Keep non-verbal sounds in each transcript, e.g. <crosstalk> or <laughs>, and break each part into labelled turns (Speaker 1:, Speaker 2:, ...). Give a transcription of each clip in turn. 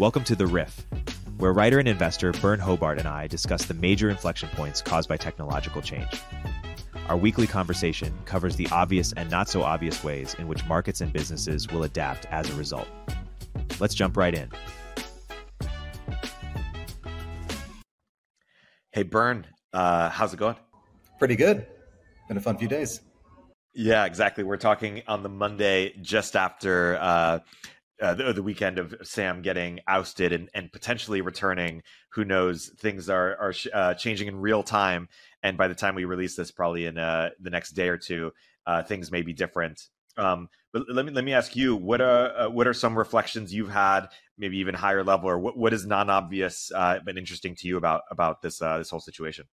Speaker 1: Welcome to The Riff, where writer and investor Byrne Hobart and I discuss the major inflection points caused by technological change. Our weekly conversation covers the obvious and not so obvious ways in which markets and businesses will adapt as a result. Let's jump right in. Hey, Byrne, uh, how's it going?
Speaker 2: Pretty good. Been a fun few days.
Speaker 1: Yeah, exactly. We're talking on the Monday just after uh, uh, the, the, weekend of Sam getting ousted and, and potentially returning. Who knows? Things are are uh, changing in real time, and by the time we release this, probably in uh, the next day or two, uh, things may be different. Um, but let me let me ask you what are uh, what are some reflections you've had, maybe even higher level, or what, what is non obvious uh, but interesting to you about about this this whole situation?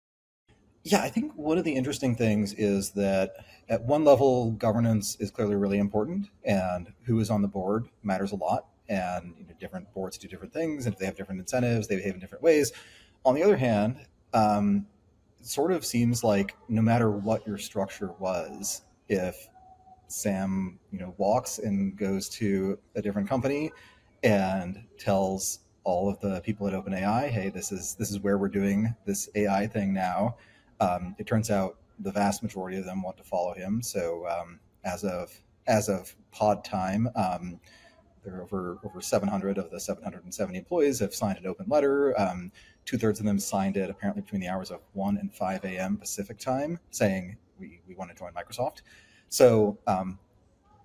Speaker 2: Yeah, I think one of the interesting things is that at one level, governance is clearly really important, and who is on the board matters a lot. And you know, different boards do different things, and if they have different incentives, they behave in different ways. On the other hand, um, it sort of seems like no matter what your structure was, if Sam, you know, walks and goes to a different company and tells all of the people at OpenAI, "Hey, this is this is where we're doing this AI thing now." Um, it turns out the vast majority of them want to follow him. So um, as of as of pod time, um, there are over over 700 of the 770 employees have signed an open letter. Um, Two thirds of them signed it apparently between the hours of 1 and 5 a.m. Pacific time, saying we, we want to join Microsoft. So um,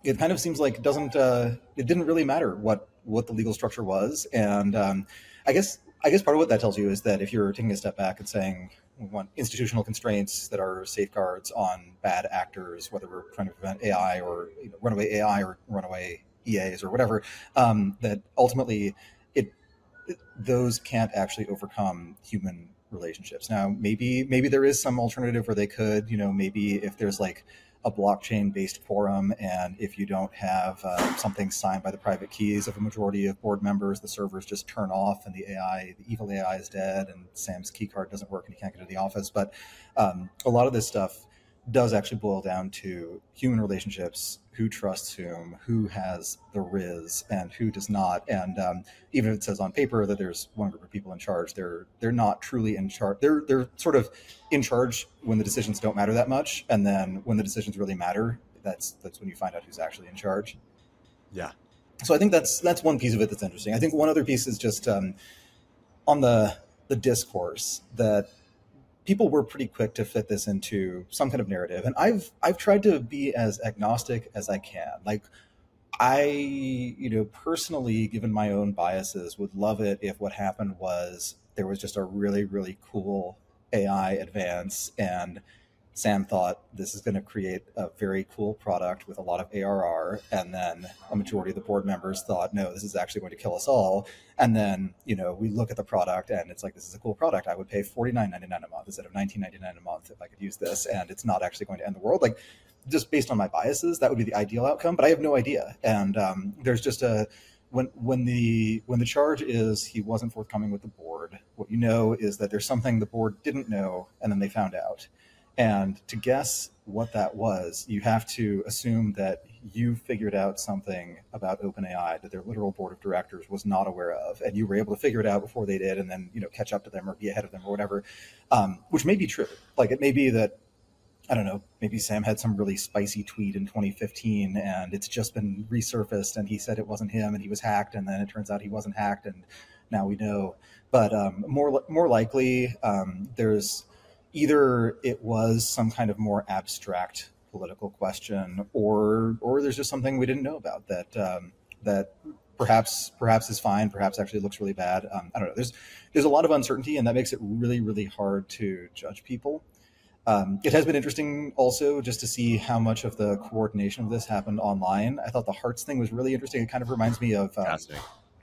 Speaker 2: it kind of seems like it doesn't uh, it didn't really matter what what the legal structure was, and um, I guess I guess part of what that tells you is that if you're taking a step back and saying we want institutional constraints that are safeguards on bad actors, whether we're trying to prevent AI or you know, runaway AI or runaway EAs or whatever, um, that ultimately it, it, those can't actually overcome human relationships. Now, maybe maybe there is some alternative where they could, you know, maybe if there's like a blockchain based forum. And if you don't have uh, something signed by the private keys of a majority of board members, the servers just turn off and the AI, the evil AI is dead and Sam's key card doesn't work and he can't get to the office. But um, a lot of this stuff does actually boil down to human relationships who trusts whom who has the riz and who does not. And um, even if it says on paper that there's one group of people in charge they're they're not truly in charge they're they're sort of in charge when the decisions don't matter that much. And then when the decisions really matter that's that's when you find out who's actually in charge.
Speaker 1: Yeah.
Speaker 2: So i think that's that's one piece of it that's interesting. I think one other piece is just um, on the the discourse that people were pretty quick to fit this into some kind of narrative. And i've i've tried to be as agnostic as i can. Like i you know personally given my own biases would love it if what happened was there was just a really really cool ai advance and Sam thought this is going to create a very cool product with a lot of ARR. And then a majority of the board members thought, no, this is actually going to kill us all. And then, you know, we look at the product and it's like, this is a cool product. I would pay $49.99 a month instead of $19.99 a month if I could use this. And it's not actually going to end the world. Like, just based on my biases, that would be the ideal outcome. But I have no idea. And um, there's just a, when when the when the charge is he wasn't forthcoming with the board what you know is that there's something the board didn't know and then they found out and to guess what that was, you have to assume that you figured out something about OpenAI that their literal board of directors was not aware of, and you were able to figure it out before they did, and then you know catch up to them or be ahead of them or whatever, um, which may be true. Like it may be that I don't know, maybe Sam had some really spicy tweet in 2015, and it's just been resurfaced, and he said it wasn't him, and he was hacked, and then it turns out he wasn't hacked, and now we know. But um, more more likely, um, there's either it was some kind of more abstract political question, or or there's just something we didn't know about that um, that perhaps perhaps is fine, perhaps actually looks really bad. Um, I don't know. There's there's a lot of uncertainty, and that makes it really really hard to judge people. Um, it has been interesting also just to see how much of the coordination of this happened online. I thought the hearts thing was really interesting. It kind of reminds me of um,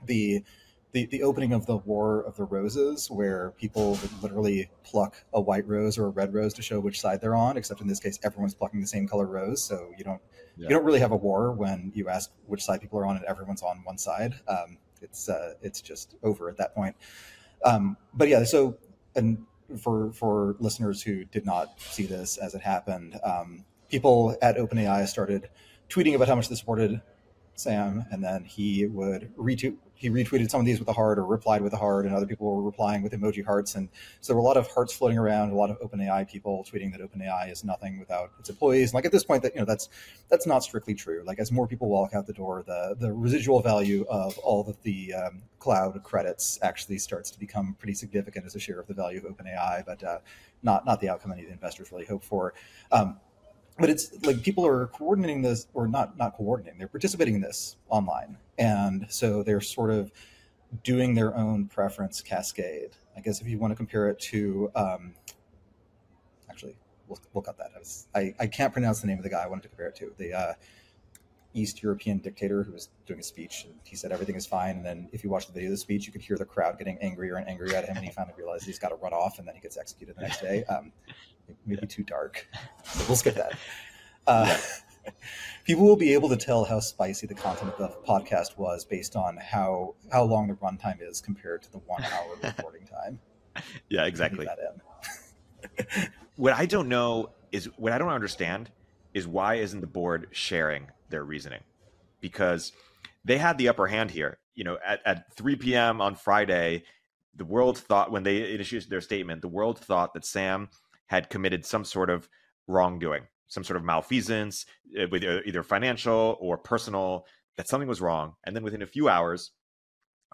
Speaker 2: the the, the opening of the War of the Roses, where people would literally pluck a white rose or a red rose to show which side they're on. Except in this case, everyone's plucking the same color rose, so you don't yeah. you don't really have a war when you ask which side people are on and everyone's on one side. Um, it's uh, it's just over at that point. Um, but yeah, so and for for listeners who did not see this as it happened, um, people at OpenAI started tweeting about how much they supported Sam, and then he would retweet he retweeted some of these with a heart or replied with a heart, and other people were replying with emoji hearts. And so there were a lot of hearts floating around, a lot of OpenAI people tweeting that OpenAI is nothing without its employees. And like at this point, that you know that's that's not strictly true. Like as more people walk out the door, the the residual value of all of the um, cloud credits actually starts to become pretty significant as a share of the value of OpenAI, but uh, not not the outcome any of the investors really hope for. Um, but it's like people are coordinating this or not not coordinating they're participating in this online and so they're sort of doing their own preference cascade. I guess if you want to compare it to um, actually we'll, we'll cut that. I, was, I, I can't pronounce the name of the guy i wanted to compare it to. The uh, east european dictator who was doing a speech and he said everything is fine and then if you watch the video of the speech you could hear the crowd getting angrier and angrier at him and he finally realized he's got to run off and then he gets executed the next day. Um, maybe too dark. We'll skip that. Uh, <laughs> people will be able to tell how spicy the content of the podcast was based on how how long the runtime is compared to the one hour <laughs> recording time.
Speaker 1: Yeah, exactly. <laughs> what I don't know is what I don't understand is why isn't the board sharing their reasoning? Because they had the upper hand here. You know, at, at 3 p.m. on Friday, the world thought when they issued their statement, the world thought that Sam had committed some sort of wrongdoing, some sort of malfeasance, eh, with either financial or personal, that something was wrong. And then within a few hours,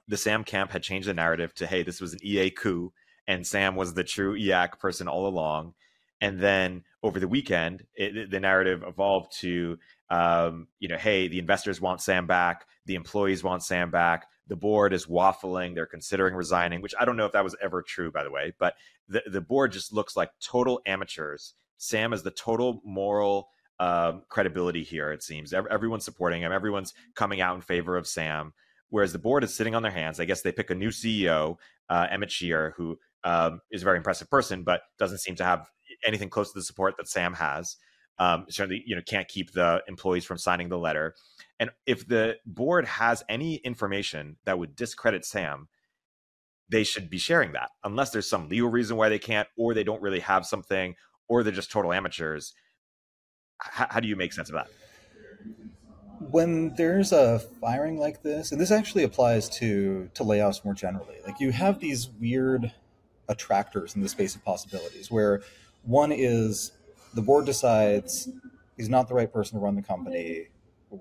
Speaker 1: the Sam camp had changed the narrative to, hey, this was an EA coup, and Sam was the true EAC person all along. And then over the weekend, it, the narrative evolved to, um, you know, hey, the investors want Sam back, the employees want Sam back, the board is waffling, they're considering resigning, which I don't know if that was ever true, by the way, but the, the board just looks like total amateurs. Sam is the total moral um, credibility here, it seems. Everyone's supporting him, everyone's coming out in favor of Sam. Whereas the board is sitting on their hands. I guess they pick a new CEO, uh, Emmett Shear, who um, is a very impressive person, but doesn't seem to have anything close to the support that Sam has. Um, certainly, you know, can't keep the employees from signing the letter. And if the board has any information that would discredit Sam, they should be sharing that unless there's some legal reason why they can't or they don't really have something or they're just total amateurs how, do you make sense of that
Speaker 2: when there's a firing like this and this actually applies to to layoffs more generally like you have these weird attractors in the space of possibilities where one is the board decides he's not the right person to run the company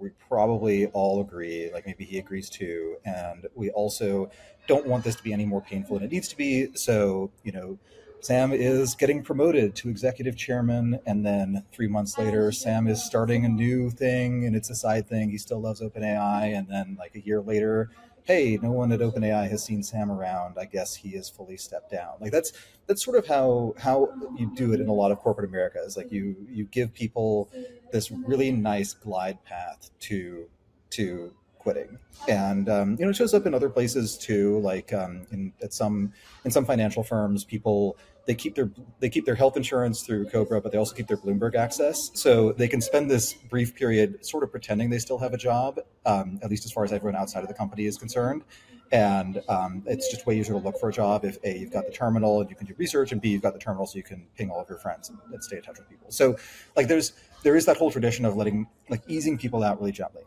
Speaker 2: we probably all agree, like maybe he agrees too. And we also don't want this to be any more painful than it needs to be. So, you know, Sam is getting promoted to executive chairman. And then three months later, Sam is starting a new thing and it's a side thing. He still loves OpenAI. And then, like a year later, hey, no one at OpenAI has seen Sam around. I guess he is fully stepped down. Like that's that's sort of how how you do it in a lot of corporate America. Is like you you give people this really nice glide path to to quitting, and um, you know it shows up in other places too. Like um, in at some in some financial firms, people they keep their they keep their health insurance through COBRA, but they also keep their Bloomberg access, so they can spend this brief period sort of pretending they still have a job, um, at least as far as everyone outside of the company is concerned. And um, it's just way easier to look for a job if a you've got the terminal and you can do research, and b you've got the terminal so you can ping all of your friends and, and stay in touch with people. So like there's there is that whole tradition of letting like easing people out really gently.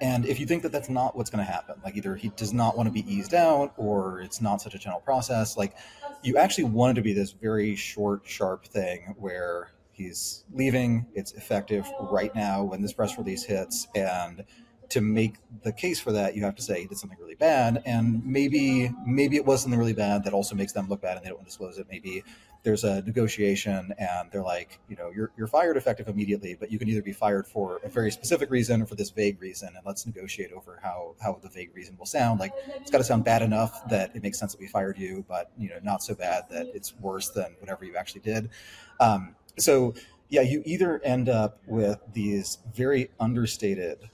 Speaker 2: And if you think that that's not what's going to happen, like either he does not want to be eased out or it's not such a gentle process, like you actually want it to be this very short, sharp thing where he's leaving, it's effective right now when this press release hits, and to make the case for that, you have to say he did something really bad, and maybe maybe it was something really bad that also makes them look bad and they don't want to disclose it. Maybe there's a negotiation and they're like, you know, you're, you're fired effective immediately, but you can either be fired for a very specific reason or for this vague reason. And let's negotiate over how, how the vague reason will sound. Like it's got to sound bad enough that it makes sense that we fired you, but, you know, not so bad that it's worse than whatever you actually did. Um, so yeah, you either end up with these very understated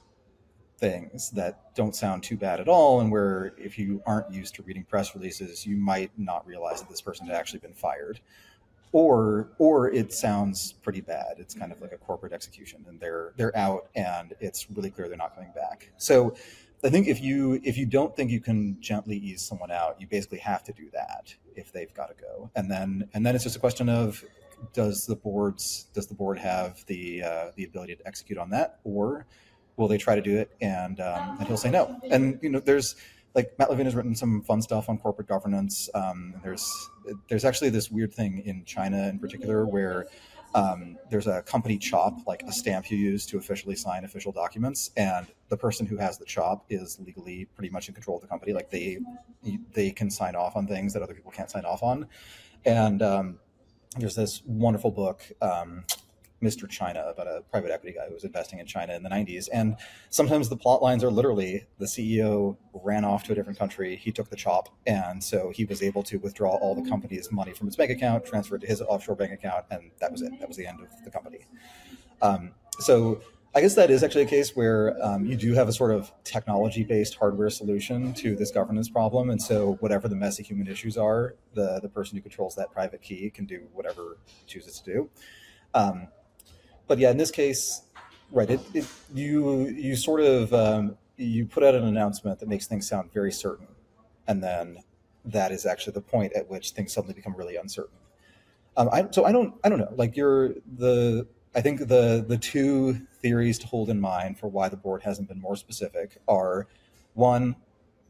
Speaker 2: things that don't sound too bad at all and where if you aren't used to reading press releases you might not realize that this person had actually been fired. Or or it sounds pretty bad. It's kind of like a corporate execution and they're they're out and it's really clear they're not coming back. So i think if you if you don't think you can gently ease someone out you basically have to do that if they've got to go. And then and then it's just a question of does the boards does the board have the uh, the ability to execute on that? Or will they try to do it? And um, and he'll say no. And you know, there's like Matt Levine has written some fun stuff on corporate governance. Um, there's there's actually this weird thing in China in particular where um, there's a company chop, like a stamp you use to officially sign official documents, and the person who has the chop is legally pretty much in control of the company. Like they they can sign off on things that other people can't sign off on. And um, there's this wonderful book. Mr. China about a private equity guy who was investing in China in the 90s. And sometimes the plot lines are literally the CEO ran off to a different country, he took the chop, and so he was able to withdraw all the company's money from its bank account, transfer it to his offshore bank account, and that was it. That was the end of the company. Um, so I guess that is actually a case where um, you do have a sort of technology based hardware solution to this governance problem. And so, whatever the messy human issues are, the, the person who controls that private key can do whatever chooses to do. Um, but yeah, in this case, right, it, it you you sort of um, you put out an announcement that makes things sound very certain, and then that is actually the point at which things suddenly become really uncertain. Um, I, so I don't I don't know. Like you're the I think the the two theories to hold in mind for why the board hasn't been more specific are one,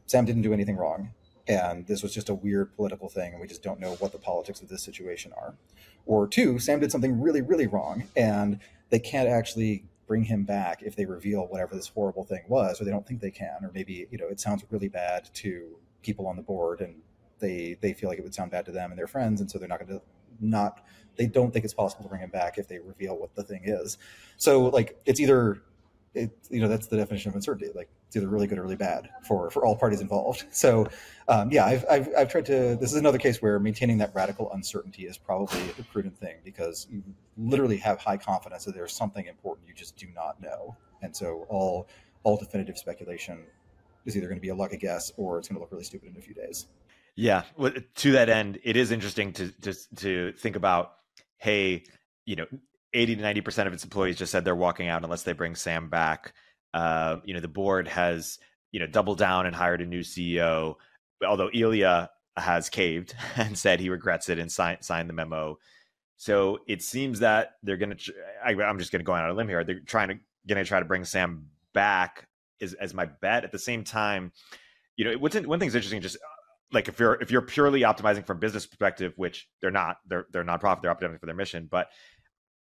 Speaker 2: Sam didn't do anything wrong, and this was just a weird political thing, and we just don't know what the politics of this situation are. Or two, Sam did something really, really wrong, and they can't actually bring him back if they reveal whatever this horrible thing was, or they don't think they can, or maybe you know it sounds really bad to people on the board, and they they feel like it would sound bad to them and their friends, and so they're not going to not they don't think it's possible to bring him back if they reveal what the thing is. So like it's either it, you know that's the definition of uncertainty. Like it's either really good or really bad for for all parties involved. <laughs> So um, yeah, I've, I've I've tried to. This is another case where maintaining that radical uncertainty is probably a prudent thing because you literally have high confidence that there's something important you just do not know, and so all all definitive speculation is either going to be a lucky guess or it's going to look really stupid in a few days.
Speaker 1: Yeah, to that end, it is interesting to to to think about. Hey, you know, 80 to 90% of its employees just said they're walking out unless they bring Sam back. Uh, you know, the board has, you know, doubled down and hired a new CEO, although Ilya has caved <laughs> and said he regrets it and signed, signed the memo. So it seems that they're going to, I'm just going to go out on a limb here. They're trying to, going to try to bring Sam back is as my bet. At the same time, you know, what's in, one thing's interesting, just like if you're, if you're purely optimizing from business perspective, which they're not, they're, they're nonprofit, they're optimizing for their mission, but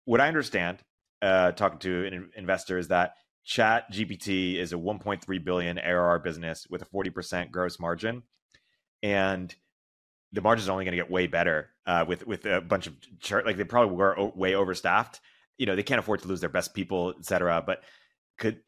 Speaker 1: what I understand, uh, talking to an investor, is that ChatGPT is a 1.3 billion ARR business with a 40% gross margin, and the margins are only going to get way better uh, with with a bunch of chart. Like they probably were way overstaffed. You know, they can't afford to lose their best people, et cetera. But could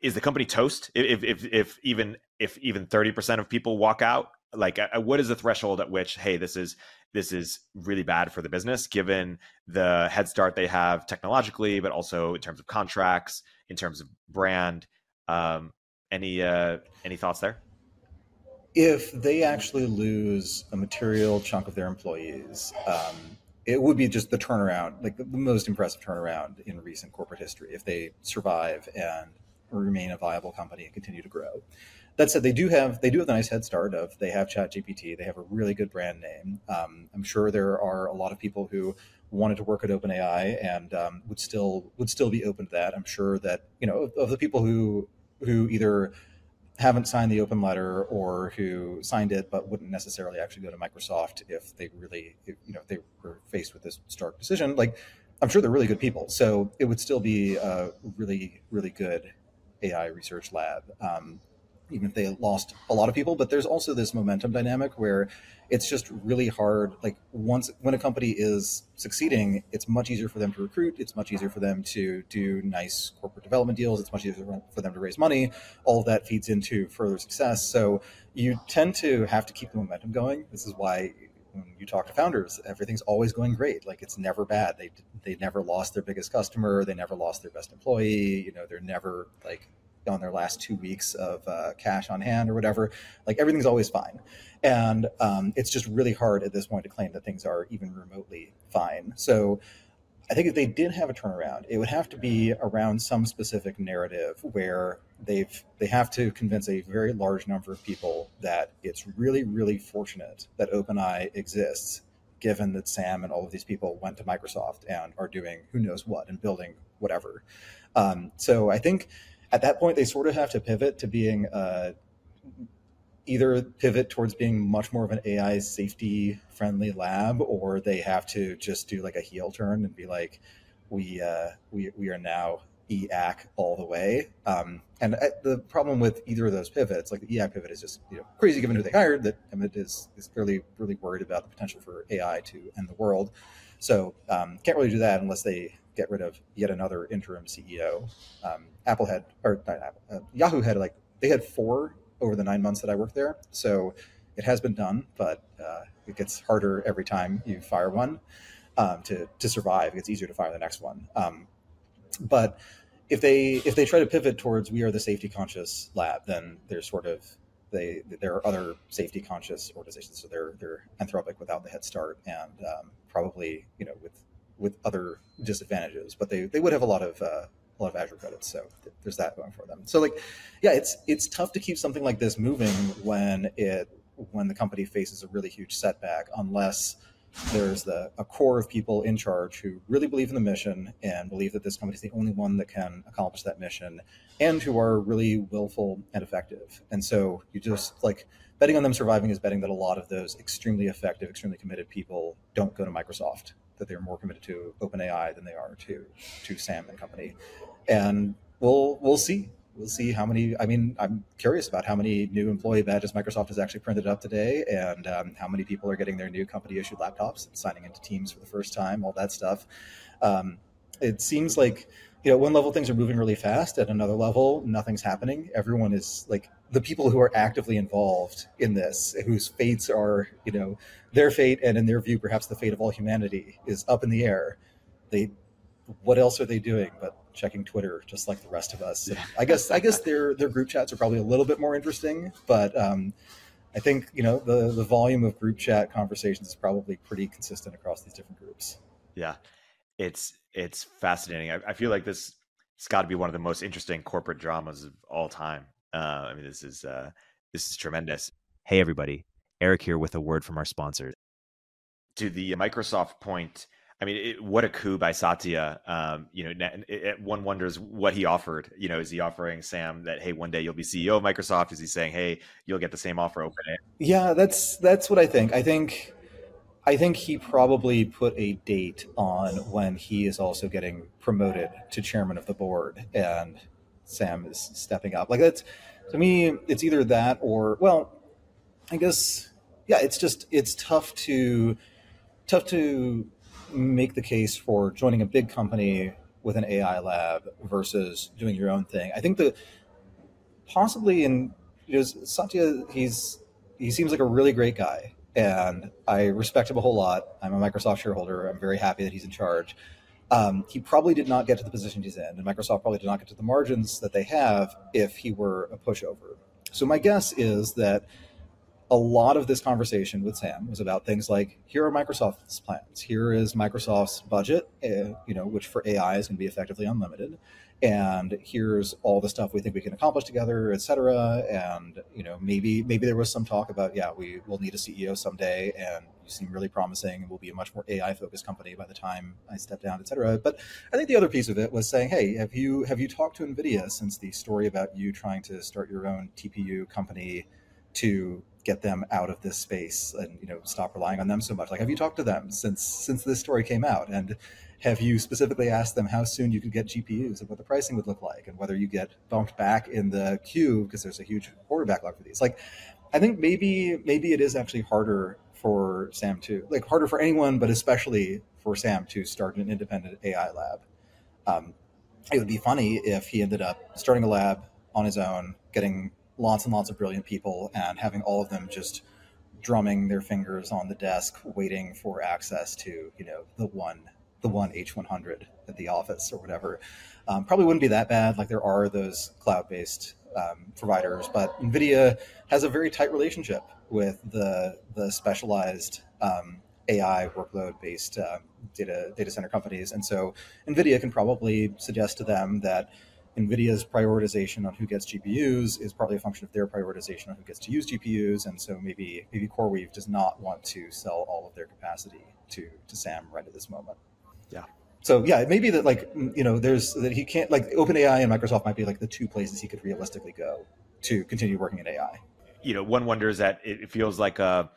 Speaker 1: is the company toast if if if even if even 30% of people walk out? Like, uh, what is the threshold at which hey, this is this is really bad for the business given the head start they have technologically, but also in terms of contracts, in terms of brand. Um, any uh, any thoughts there?
Speaker 2: If they actually lose a material chunk of their employees, um, it would be just the turnaround, like the, most impressive turnaround in recent corporate history. If they survive and remain a viable company and continue to grow that said, they do have they do have the nice head start of they have ChatGPT. They have a really good brand name. Um, I'm sure there are a lot of people who wanted to work at OpenAI and um, would still would still be open to that. I'm sure that you know of, of the people who who either haven't signed the open letter or who signed it but wouldn't necessarily actually go to Microsoft if they really if, you know if they were faced with this stark decision. Like I'm sure they're really good people, so it would still be a really really good AI research lab. Um, even if they lost a lot of people but there's also this momentum dynamic where it's just really hard like once when a company is succeeding it's much easier for them to recruit it's much easier for them to do nice corporate development deals it's much easier for them to raise money all of that feeds into further success. So you tend to have to keep the momentum going. This is why when you talk to founders everything's always going great. Like it's never bad. They they never lost their biggest customer they never lost their best employee you know they're never like on their last two weeks of uh, cash on hand or whatever. Like everything's always fine. And um, it's just really hard at this point to claim that things are even remotely fine. So I think if they did have a turnaround, it would have to be around some specific narrative where they've they have to convince a very large number of people that it's really really fortunate that OpenAI exists, given that Sam and all of these people went to Microsoft and are doing who knows what and building whatever. Um, so I think at that point, they sort of have to pivot to being uh, either pivot towards being much more of an AI safety friendly lab, or they have to just do like a heel turn and be like, we uh, we we are now EAC all the way. Um, and uh, the problem with either of those pivots, like the EAC pivot, is just you know crazy given who they hired. That Emmett is is clearly really worried about the potential for AI to end the world. So um, can't really do that unless they get rid of yet another interim CEO. Um, Apple had or not Apple, uh, Yahoo had like they had four over the nine months that I worked there. So it has been done, but uh, it gets harder every time you fire one um, to to survive. It gets easier to fire the next one. Um, but if they if they try to pivot towards we are the safety conscious lab, then they're sort of they there are other safety conscious organizations, so they're they're Anthropic without the head start, and um, probably you know with with other disadvantages, but they they would have a lot of uh, a lot of Azure credits, so th- there's that going for them. So like, yeah, it's it's tough to keep something like this moving when it when the company faces a really huge setback, unless there's the a core of people in charge who really believe in the mission and believe that this company is the only one that can accomplish that mission and who are really willful and effective and so you just like betting on them surviving is betting that a lot of those extremely effective extremely committed people don't go to microsoft that they're more committed to openai than they are to to sam and company and we'll we'll see we'll see how many. I mean, I'm curious about how many new employee badges Microsoft has actually printed up today, and um, how many people are getting their new company issued laptops and signing into Teams for the first time. All that stuff. Um, it seems like you know one level things are moving really fast at another level nothing's happening everyone is like the people who are actively involved in this whose fates are you know their fate and in their view perhaps the fate of all humanity is up in the air they what else are they doing but checking Twitter just like the rest of us? Yeah. I guess I guess their their group chats are probably a little bit more interesting, but um, I think you know the the volume of group chat conversations is probably pretty consistent across these different groups.
Speaker 1: Yeah, it's it's fascinating. I, I feel like this it's got to be one of the most interesting corporate dramas of all time. Uh, I mean, this is uh, this is tremendous.
Speaker 3: Hey, everybody, Erik here with a word from our sponsors.
Speaker 1: To the Microsoft point, I mean, it, what a coup by Satya. Um, you know, it, it, one wonders what he offered. You know, is he offering Sam that hey, one day you'll be CEO of Microsoft? Is he saying hey, you'll get the same offer open it?
Speaker 2: Yeah, that's that's what I think. I think I think he probably put a date on when he is also getting promoted to chairman of the board, and Sam is stepping up. Like that's to me, it's either that or well, I guess yeah, it's just it's tough to tough to make the case for joining a big company with an AI lab versus doing your own thing. I think the possibly in you know, Satya, he's he seems like a really great guy, and I respect him a whole lot. I'm a Microsoft shareholder. I'm very happy that he's in charge. Um, he probably did not get to the position he's in, and Microsoft probably did not get to the margins that they have if he were a pushover. So my guess is that a lot of this conversation with Sam was about things like here are Microsoft's plans. Here is Microsoft's budget, uh, you know, which for AI is going to be effectively unlimited. And here's all the stuff we think we can accomplish together, et cetera. And you know, maybe maybe there was some talk about yeah, we will need a CEO someday, and you seem really promising. And we'll be a much more AI focused company by the time I step down, et cetera. But I think the other piece of it was saying, hey, have you have you talked to Nvidia since the story about you trying to start your own TPU company? to get them out of this space and you know stop relying on them so much? Like have you talked to them since since this story came out? And have you specifically asked them how soon you could get gpus and what the pricing would look like and whether you get bumped back in the queue because there's a huge order backlog for these? Like i think maybe maybe it is actually harder for sam to like harder for anyone but especially for sam to start an independent ai lab. Um, it would be funny if he ended up starting a lab on his own getting lots and lots of brilliant people and having all of them just drumming their fingers on the desk waiting for access to you know the one the one h100 at the office or whatever um, probably wouldn't be that bad. Like there are those cloud-based um, providers but nvidia has a very tight relationship with the the specialized um, ai workload based uh, data data center companies. And so nvidia can probably suggest to them that NVIDIA's prioritization on who gets GPUs is partly a function of their prioritization on who gets to use GPUs. And so maybe maybe CoreWeave does not want to sell all of their capacity to, to Sam right at this moment.
Speaker 1: Yeah.
Speaker 2: so yeah, it may be that like you know, there's that he can't like OpenAI and Microsoft might be like the two places he could realistically go to continue working in AI.
Speaker 1: You know, one wonders that it feels like a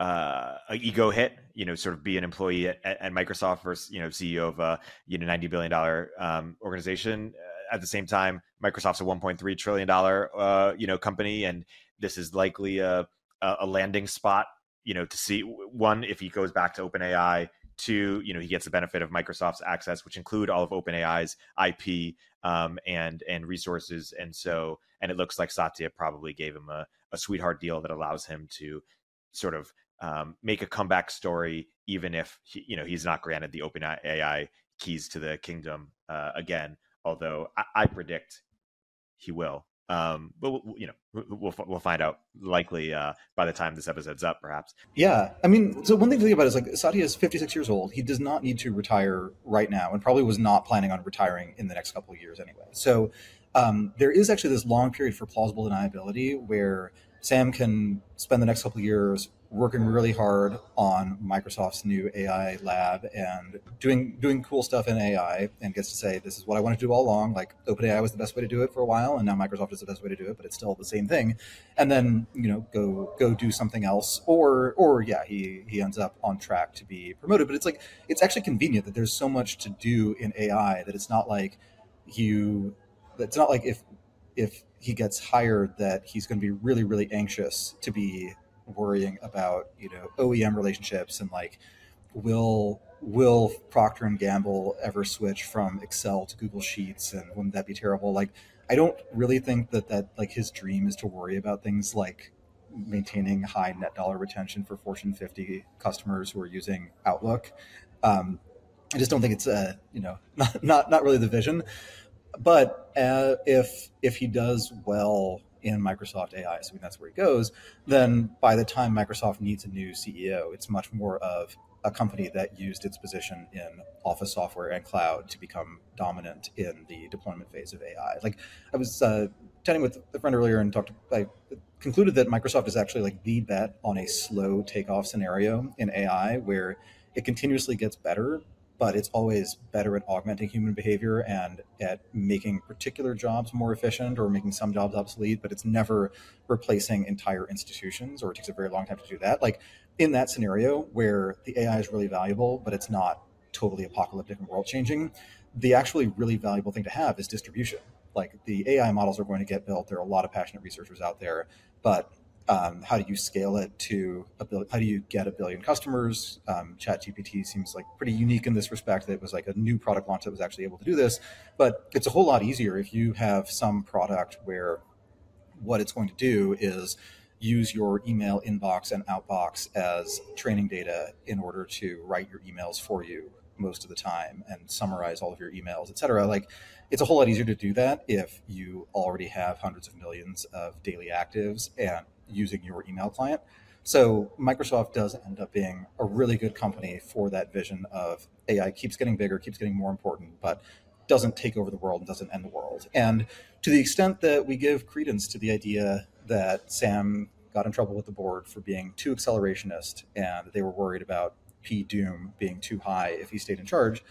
Speaker 1: uh, a ego hit, you know, sort of be an employee at, at Microsoft versus you know CEO of a you know ninety billion dollar um, organization. At the same time, Microsoft's a one point three trillion dollar uh, you know company, and this is likely a a landing spot. You know, to see one if he goes back to OpenAI Two, you know, he gets the benefit of Microsoft's access, which include all of OpenAI's IP um, and and resources. And so, and it looks like Satya probably gave him a, a sweetheart deal that allows him to sort of um, make a comeback story, even if he, you know he's not granted the OpenAI keys to the kingdom uh, again. Although I, I predict he will. Um, but we'll, you know, we'll we'll find out likely uh, by the time this episode's up, perhaps.
Speaker 2: Yeah, I mean, so one thing to think about is like Satya is 56 years old. He does not need to retire right now, and probably was not planning on retiring in the next couple of years anyway. So um, there is actually this long period for plausible deniability where Sam can spend the next couple of years working really hard on Microsoft's new AI lab and doing doing cool stuff in AI and gets to say this is what I want to do all along. Like OpenAI was the best way to do it for a while, and now Microsoft is the best way to do it, but it's still the same thing. And then you know go go do something else, or or yeah, he he ends up on track to be promoted. But it's like it's actually convenient that there's so much to do in AI that it's not like you. It's not like if if he gets hired that he's going to be really really anxious to be worrying about you know OEM relationships and like will will Procter and Gamble ever switch from Excel to Google Sheets and wouldn't that be terrible? Like I don't really think that that like his dream is to worry about things like maintaining high net dollar retention for Fortune 50 customers who are using Outlook. Um, I just don't think it's a you know <laughs> not not not really the vision. But uh, if if he does well in Microsoft AI, so that's where he goes, then by the time Microsoft needs a new CEO, it's much more of a company that used its position in office software and cloud to become dominant in the deployment phase of AI. Like I was uh, chatting with a friend earlier and talked. I concluded that Microsoft is actually like the bet on a slow takeoff scenario in AI, where it continuously gets better, but it's always better at augmenting human behavior and at making particular jobs more efficient or making some jobs obsolete, but it's never replacing entire institutions or it takes a very long time to do that. Like in that scenario where the AI is really valuable, but it's not totally apocalyptic and world changing, the actually really valuable thing to have is distribution. Like the AI models are going to get built. There are a lot of passionate researchers out there, but um, how do you scale it to a billion? How do you get a billion customers? Um, ChatGPT seems like pretty unique in this respect. That it was like a new product launch that was actually able to do this, but it's a whole lot easier if you have some product where what it's going to do is use your email inbox and outbox as training data in order to write your emails for you most of the time and summarize all of your emails, et cetera. Like it's a whole lot easier to do that if you already have hundreds of millions of daily actives and using your email client. So Microsoft does end up being a really good company for that vision of AI keeps getting bigger, keeps getting more important, but doesn't take over the world and doesn't end the world. And to the extent that we give credence to the idea that Sam got in trouble with the board for being too accelerationist and they were worried about P Doom being too high if he stayed in charge.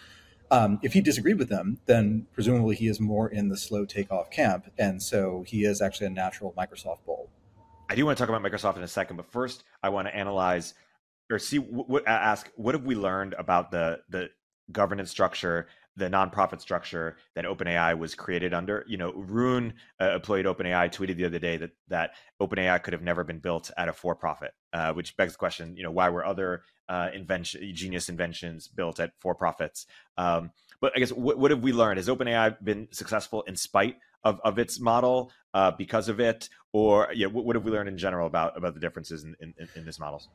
Speaker 2: Um, if he disagreed with them, then presumably he is more in the slow takeoff camp. And so he is actually a natural Microsoft bull.
Speaker 1: I do want to talk about Microsoft in a second, but first I want to analyze or see what ask what have we learned about the the governance structure, the nonprofit structure that OpenAI was created under. You know, roon, uh, OpenAI, tweeted the other day that that OpenAI could have never been built at a for-profit, uh, which begs the question, you know, why were other uh, invention, genius inventions built at for-profits? Um, but I guess what, what have we learned? Has OpenAI been successful in spite of, of its model uh, because of it, or yeah, what, what, have we learned in general about about the differences in, in, in this models?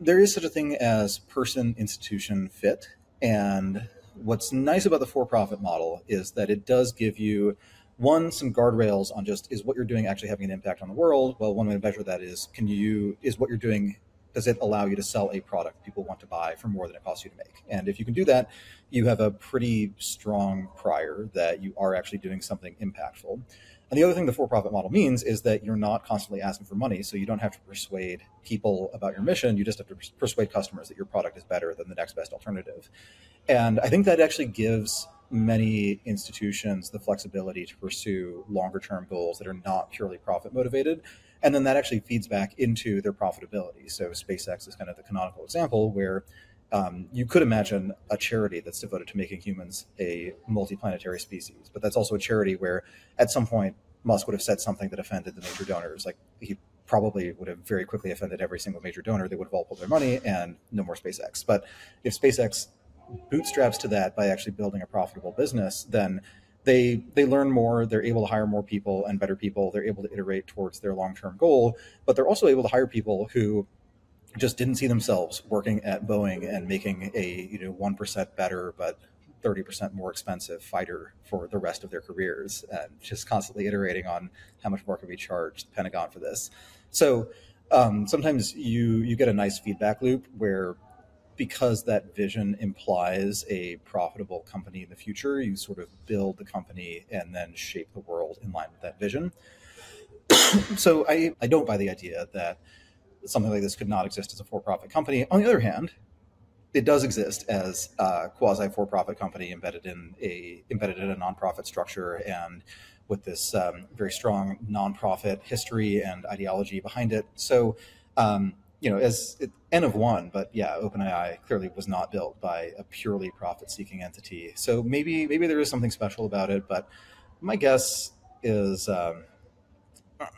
Speaker 2: There is such a thing as person institution fit, and what's nice about the for-profit model is that it does give you one some guardrails on just is what you're doing actually having an impact on the world? Well one way to measure that is can you is what you're doing does it allow you to sell a product people want to buy for more than it costs you to make? And if you can do that, you have a pretty strong prior that you are actually doing something impactful. And the other thing the for profit model means is that you're not constantly asking for money. So you don't have to persuade people about your mission. You just have to persuade customers that your product is better than the next best alternative. And I think that actually gives many institutions the flexibility to pursue longer term goals that are not purely profit motivated. And then that actually feeds back into their profitability. So SpaceX is kind of the canonical example where um, you could imagine a charity that's devoted to making humans a multiplanetary species, but that's also a charity where at some point Musk would have said something that offended the major donors. Like he probably would have very quickly offended every single major donor. They would have all pulled their money and no more SpaceX. But if SpaceX bootstraps to that by actually building a profitable business, then they they learn more they're able to hire more people and better people they're able to iterate towards their long-term goal but they're also able to hire people who just didn't see themselves working at Boeing and making a you know one percent better but thirty percent more expensive fighter for the rest of their careers, and just constantly iterating on how much more can we charge the Pentagon for this. So um, sometimes you you get a nice feedback loop where because that vision implies a profitable company in the future, you sort of build the company and then shape the world in line with that vision. <coughs> so I, I don't buy the idea that something like this could not exist as a for-profit company. On the other hand, it does exist as a quasi for-profit company embedded in a embedded in a nonprofit structure and with this um, very strong nonprofit history and ideology behind it. So, um, you know, as it, N of one, but yeah, OpenAI clearly was not built by a purely profit-seeking entity. So maybe maybe there is something special about it, but my guess is. Um,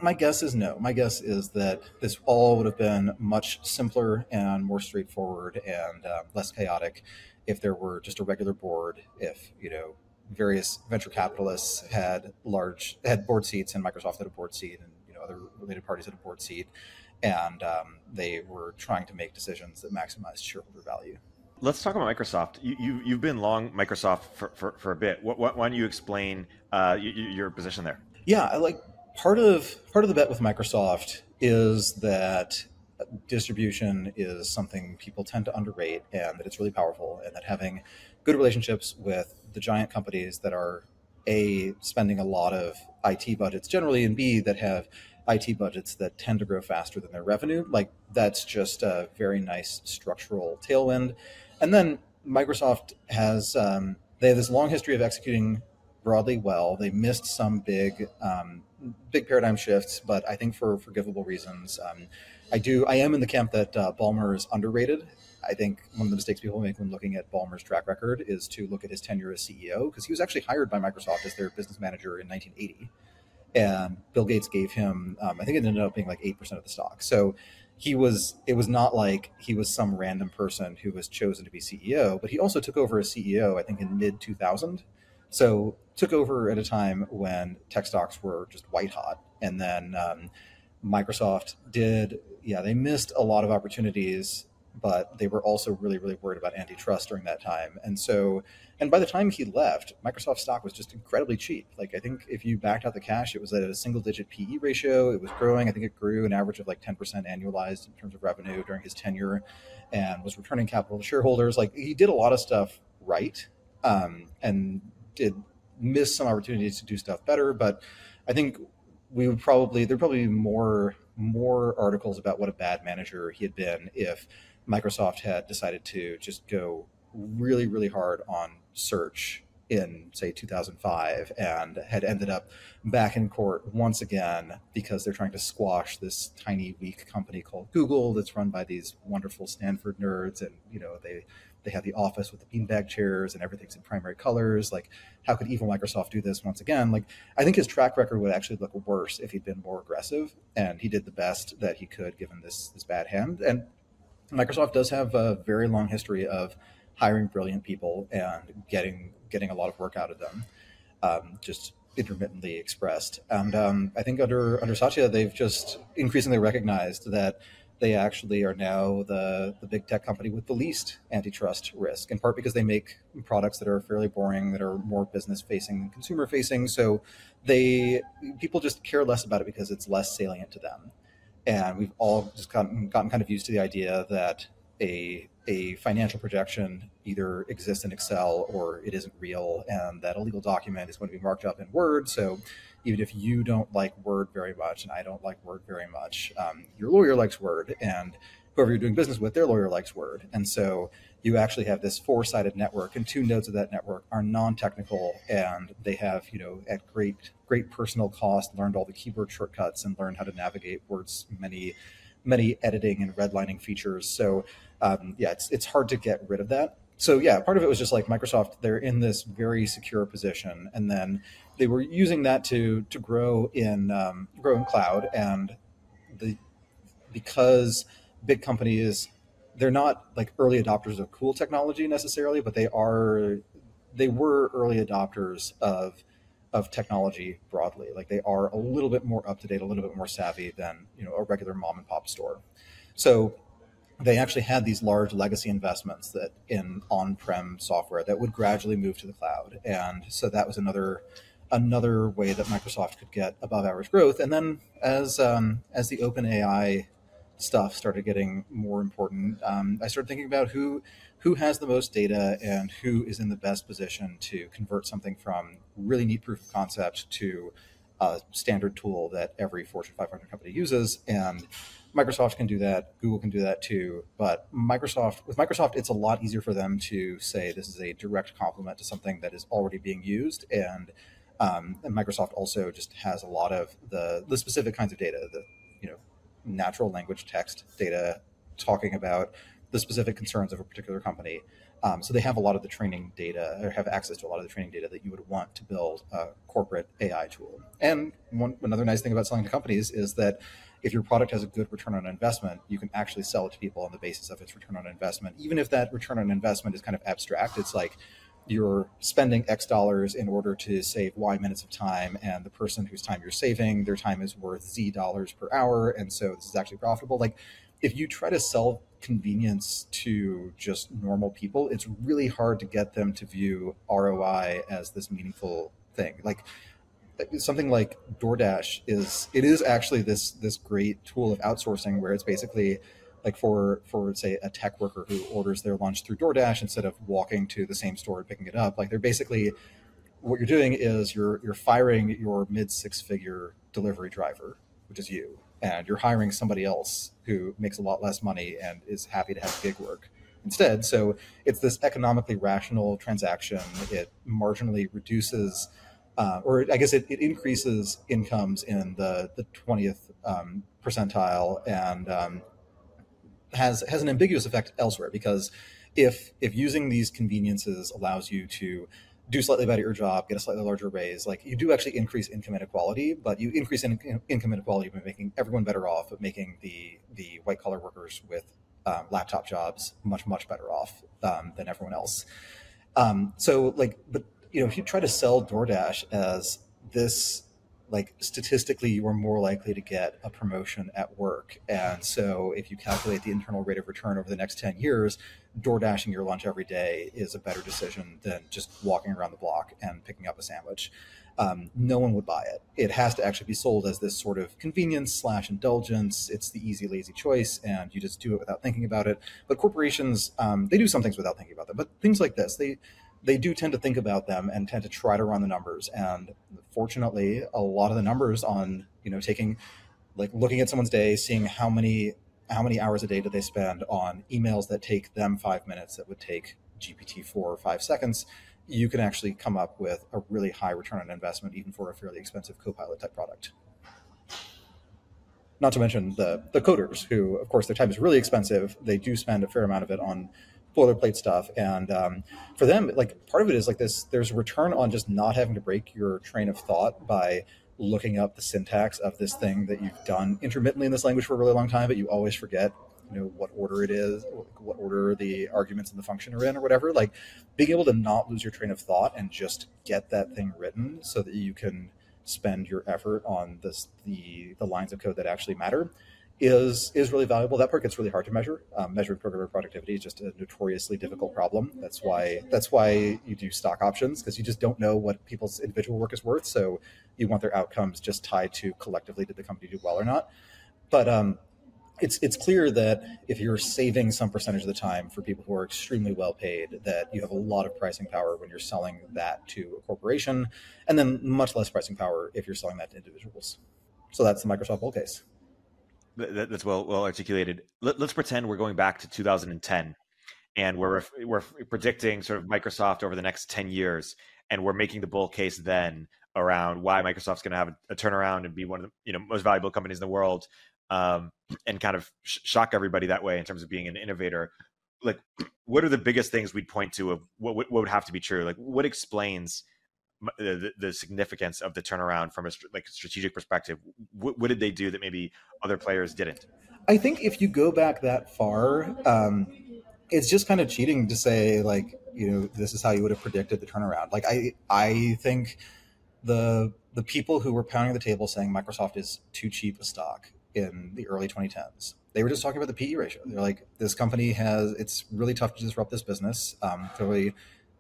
Speaker 2: my guess is no. My guess is that this all would have been much simpler and more straightforward and uh, less chaotic if there were just a regular board. If you know various venture capitalists had large had board seats and Microsoft had a board seat and you know other related parties had a board seat, and um, they were trying to make decisions that maximized shareholder value.
Speaker 1: Let's talk about Microsoft. You, you you've been long Microsoft for, for, for a bit. What, what, why don't you explain uh, your position there?
Speaker 2: Yeah, I like part of part of the bet with Microsoft is that distribution is something people tend to underrate and that it's really powerful and that having good relationships with the giant companies that are a spending a lot of IT budgets generally and b that have IT budgets that tend to grow faster than their revenue like that's just a very nice structural tailwind and then Microsoft has um, they have this long history of executing broadly well. They missed some big um, big paradigm shifts, but I think for forgivable reasons. Um, I do. I am in the camp that uh, Ballmer is underrated. I think one of the mistakes people make when looking at Ballmer's track record is to look at his tenure as CEO because he was actually hired by Microsoft as their business manager in 1980, and Bill Gates gave him. Um, I think it ended up being like eight percent of the stock. So he was. It was not like he was some random person who was chosen to be CEO, but he also took over as CEO. I think in mid 2000 so took over at a time when tech stocks were just white hot, and then um, Microsoft did. Yeah, they missed a lot of opportunities, but they were also really, really worried about antitrust during that time. And so, and by the time he left, Microsoft stock was just incredibly cheap. Like I think if you backed out the cash, it was at a single-digit PE ratio. It was growing. I think it grew an average of like 10% annualized in terms of revenue during his tenure, and was returning capital to shareholders. Like he did a lot of stuff right. Um, and did miss some opportunities to do stuff better, but I think we would probably there'd probably be more more articles about what a bad manager he had been if Microsoft had decided to just go really really hard on search in say 2005 and had ended up back in court once again because they're trying to squash this tiny weak company called Google that's run by these wonderful Stanford nerds and you know they they have the office with the beanbag chairs and everything's in primary colors. Like, how could evil Microsoft do this once again? Like, I think his track record would actually look worse if he'd been more aggressive, and he did the best that he could given this this bad hand. And Microsoft does have a very long history of hiring brilliant people and getting getting a lot of work out of them. Um, just intermittently expressed. And um, I think under under Satya, they've just increasingly recognized that they actually are now the, the big tech company with the least antitrust risk, in part because they make products that are fairly boring, that are more business facing than consumer facing. So they people just care less about it because it's less salient to them. And we've all just gotten, gotten kind of used to the idea that a a financial projection either exists in Excel or it isn't real, and that a legal document is going to be marked up in Word. So even if you don't like Word very much and I don't like Word very much, um, your lawyer likes Word, and whoever you're doing business with, their lawyer likes Word, and so you actually have this four-sided network, and two nodes of that network are non-technical, and they have you know at great great personal cost learned all the keyboard shortcuts and learned how to navigate Word's many many editing and redlining features. So um, yeah, it's it's hard to get rid of that. So yeah, part of it was just like Microsoft. They're in this very secure position, and then they were using that to to grow in um, grow in cloud, and the because big companies they're not like early adopters of cool technology necessarily, but they are they were early adopters of of technology broadly. Like they are a little bit more up to date, a little bit more savvy than you know a regular mom and pop store. So they actually had these large legacy investments that in on-prem software that would gradually move to the cloud, and so that was another another way that Microsoft could get above average growth. And then as um, as the OpenAI stuff started getting more important, um, I started thinking about who who has the most data and who is in the best position to convert something from really neat proof of concept to a standard tool that every Fortune 500 company uses. And Microsoft can do that. Google can do that too. But Microsoft, with Microsoft, it's a lot easier for them to say this is a direct complement to something that is already being used. And, um, and Microsoft also just has a lot of the the specific kinds of data, the you know natural language text data, talking about the specific concerns of a particular company. Um, so they have a lot of the training data or have access to a lot of the training data that you would want to build a corporate AI tool. And one, another nice thing about selling to companies is that if your product has a good return on investment, you can actually sell it to people on the basis of its return on investment. Even if that return on investment is kind of abstract, it's like you're spending X dollars in order to save Y minutes of time, and the person whose time you're saving, their time is worth Z dollars per hour, and so this is actually profitable. Like if you try to sell convenience to just normal people, it's really hard to get them to view ROI as this meaningful thing. Like something like DoorDash is it is actually this this great tool of outsourcing where it's basically like for for say a tech worker who orders their lunch through DoorDash instead of walking to the same store and picking it up. Like they're basically what you're doing is you're you're firing your mid six figure delivery driver, which is you, and you're hiring somebody else who makes a lot less money and is happy to have gig work instead. So it's this economically rational transaction. It marginally reduces, uh, or I guess it, it, increases incomes in the the twentieth um, percentile and um, has has an ambiguous effect elsewhere because if if using these conveniences allows you to do slightly better at your job, get a slightly larger raise. Like you do actually increase income inequality, but you increase in, income inequality by making everyone better off, but making the the white collar workers with um, laptop jobs much much better off um, than everyone else. Um, so like, but you know, if you try to sell DoorDash as this like statistically you are more likely to get a promotion at work. And so if you calculate the internal rate of return over the next 10 years door dashing your lunch every day is a better decision than just walking around the block and picking up a sandwich. Um, no one would buy it. It has to actually be sold as this sort of convenience slash indulgence. It's the easy lazy choice and you just do it without thinking about it. But corporations um, they do some things without thinking about them. But things like this they they do tend to think about them and tend to try to run the numbers. And fortunately, a lot of the numbers on you know taking like looking at someone's day, seeing how many how many hours a day do they spend on emails that take them five minutes that would take GPT four or five seconds, you can actually come up with a really high return on investment, even for a fairly expensive Copilot type product. Not to mention the the coders, who of course their time is really expensive. They do spend a fair amount of it on boilerplate stuff. And um, for them, like part of it is like this: there's a return on just not having to break your train of thought by looking up the syntax of this thing that you've done intermittently in this language for a really long time, but you always forget you know what order it is what order the arguments in the function are in or whatever like being able to not lose your train of thought and just get that thing written so that you can spend your effort on this the the lines of code that actually matter is is really valuable. That part gets really hard to measure. Um, measuring programmer productivity is just a notoriously difficult problem. That's why that's why you do stock options because you just don't know what people's individual work is worth. So you want their outcomes just tied to collectively did the company do well or not. But um, it's it's clear that if you're saving some percentage of the time for people who are extremely well paid, that you have a lot of pricing power when you're selling that to a corporation, and then much less pricing power if you're selling that to individuals. So that's the Microsoft bull case.
Speaker 1: That's well well articulated. Let, us pretend we're going back to 2010, and we're we're predicting sort of Microsoft over the next 10 years, and we're making the bull case then around why Microsoft's going to have a, a turnaround and be one of the you know most valuable companies in the world um, and kind of sh- shock everybody that way in terms of being an innovator. Like, <clears throat> what are the biggest things we'd point to of what, what would have to be true? Like, what explains the, the significance of the turnaround from a like strategic perspective? What, what, did they do that maybe other players didn't?
Speaker 2: I think if you go back that far, um, it's just kind of cheating to say like you know this is how you would have predicted the turnaround. Like I I think the the people who were pounding the table saying Microsoft is too cheap a stock in the early 2010s. They were just talking about the PE ratio. They're like, this company has, it's really tough to disrupt this business. Um, clearly,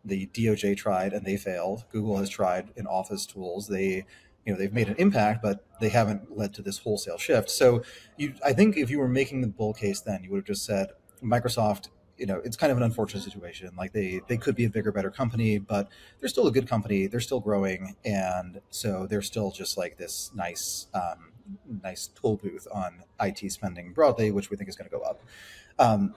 Speaker 2: the DOJ tried and they failed. Google has tried in Office tools. They, you know, they've made an impact, but they haven't led to this wholesale shift. So, you, I think if you were making the bull case, then you would have just said Microsoft. You know, it's kind of an unfortunate situation. Like they, they could be a bigger, better company, but they're still a good company. They're still growing, and so they're still just like this nice, um, nice tool booth on IT spending broadly, which we think is going to go up. Um,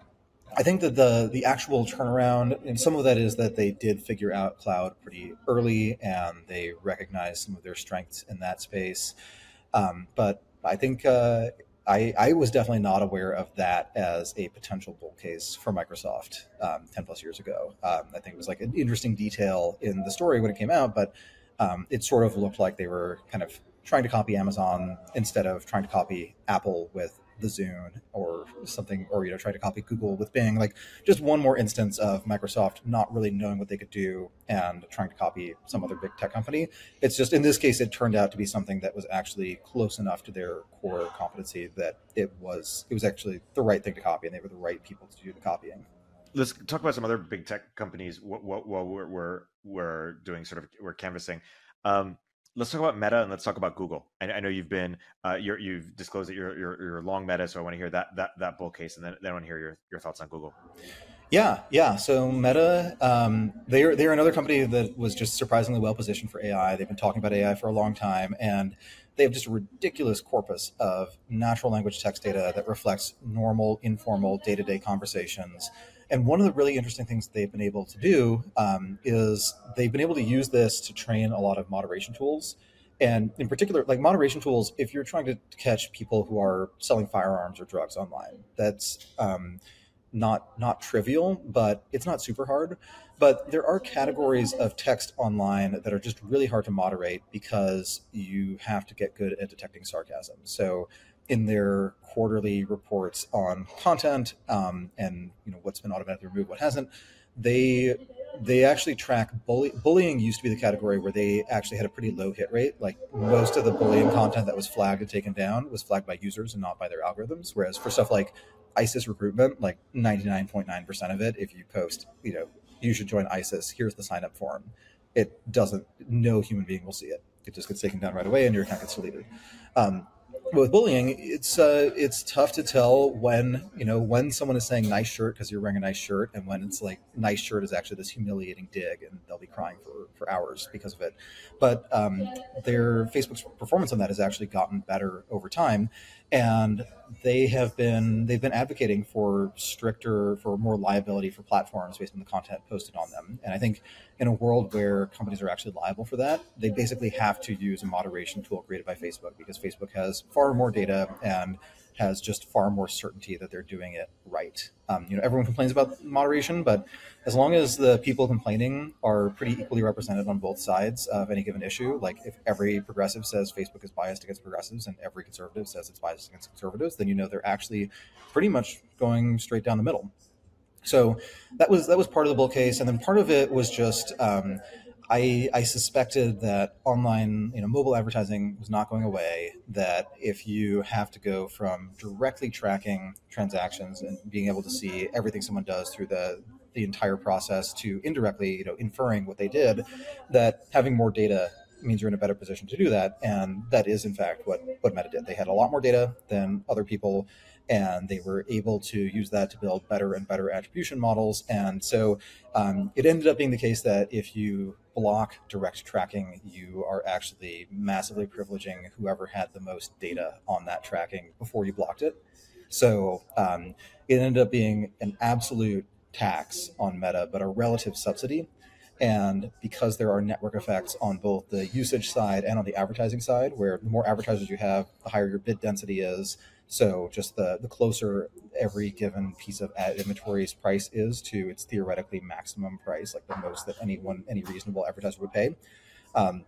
Speaker 2: I think that the the actual turnaround, and some of that is that they did figure out cloud pretty early, and they recognized some of their strengths in that space. Um, but I think uh, I, I, was definitely not aware of that as a potential bull case for Microsoft um, 10 plus years ago. Um, I think it was like an interesting detail in the story when it came out, but um, it sort of looked like they were kind of trying to copy Amazon instead of trying to copy Apple with the Zune or something, or you know, try to copy Google with Bing. Like just one more instance of Microsoft not really knowing what they could do and trying to copy some other big tech company. It's just in this case, it turned out to be something that was actually close enough to their core competency that it was it was actually the right thing to copy, and they were the right people to do the copying.
Speaker 1: Let's talk about some other big tech companies. What we're, we're, we're doing, sort of, we're canvassing. Um, let's talk about Meta and let's talk about Google. I, I know you've been uh, you have disclosed that you're, you're, you're long Meta, so I want to hear that that that bull case, and then then I want to hear your, your thoughts on Google.
Speaker 2: Yeah, yeah. So Meta, um, they're they're another company that was just surprisingly well positioned for AI. They've been talking about AI for a long time, and they have just a ridiculous corpus of natural language text data that reflects normal, informal, day to day conversations and one of the really interesting things they've been able to do um, is they've been able to use this to train a lot of moderation tools. And in particular, like moderation tools, if you're trying to catch people who are selling firearms or drugs online, that's um, not not trivial, but it's not super hard. But there are categories of text online that are just really hard to moderate because you have to get good at detecting sarcasm. So in their quarterly reports on content um, and you know what's been automatically removed, what hasn't. They they actually track bully, bullying. Used to be the category where they actually had a pretty low hit rate. Like most of the bullying content that was flagged and taken down was flagged by users and not by their algorithms. Whereas for stuff like ISIS recruitment, like ninety nine point nine percent of it, if you post, you know, you should join ISIS. Here's the sign up form. It doesn't. No human being will see it. It just gets taken down right away, and your account gets deleted. Um, with bullying, it's uh, it's tough to tell when you know when someone is saying "nice shirt" because you're wearing a nice shirt, and when it's like "nice shirt" is actually this humiliating dig, and they'll be crying for, for hours because of it. But um, their Facebook's performance on that has actually gotten better over time, and they have been they've been advocating for stricter for more liability for platforms based on the content posted on them. And i think in a world where companies are actually liable for that they basically have to use a moderation tool created by facebook because facebook has far more data and has just far more certainty that they're doing it right. Um, you know, everyone complains about moderation, but as long as the people complaining are pretty equally represented on both sides of any given issue, like if every progressive says Facebook is biased against progressives and every conservative says it's biased against conservatives, then you know they're actually pretty much going straight down the middle. So that was that was part of the bull case, and then part of it was just. Um, I, I, suspected that online, you know, mobile advertising was not going away. That if you have to go from directly tracking transactions and being able to see everything someone does through the the entire process to indirectly, you know, inferring what they did, that having more data means you're in a better position to do that. And that is, in fact, what, what Meta did. They had a lot more data than other people, and they were able to use that to build better and better attribution models. And so um, it ended up being the case that if you block direct tracking, you are actually massively privileging whoever had the most data on that tracking before you blocked it. So um, it ended up being an absolute tax on Meta, but a relative subsidy. And because there are network effects on both the usage side and on the advertising side, where the more advertisers you have, the higher your bid density is. So just the, the closer every given piece of ad inventory's price is to its theoretically maximum price, like the most that anyone, any reasonable advertiser would pay. Um,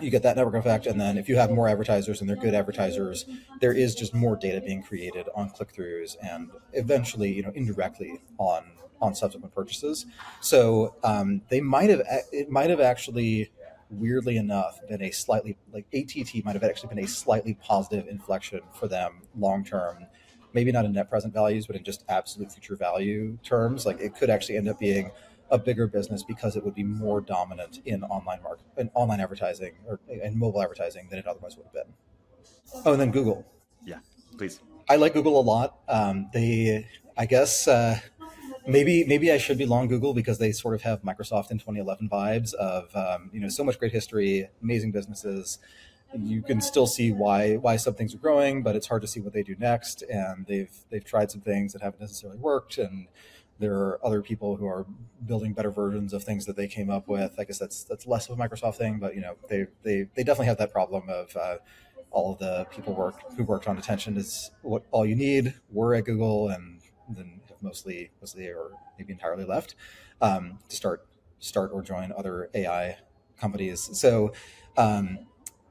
Speaker 2: you get that network effect and then if you have more advertisers and they're good advertisers there is just more data being created on click-throughs and eventually you know indirectly on on subsequent purchases so um, they might have it might have actually weirdly enough been a slightly like ATT might have actually been a slightly positive inflection for them long term maybe not in net present values but in just absolute future value terms like it could actually end up being a bigger business because it would be more dominant in online market in online advertising or in mobile advertising than it otherwise would have been. Oh, and then Google.
Speaker 1: Yeah, please.
Speaker 2: I like Google a lot. Um, they, I guess, uh, maybe maybe I should be long Google because they sort of have Microsoft in 2011 vibes of um, you know so much great history, amazing businesses. You can still see why why some things are growing, but it's hard to see what they do next. And they've they've tried some things that haven't necessarily worked, and there are other people who are building better versions of things that they came up with. I guess that's that's less of a Microsoft thing, but you know they they they definitely have that problem of uh, all of the people work who worked on attention is what all you need. We're at Google and then mostly mostly or maybe entirely left um, to start start or join other AI companies. So um,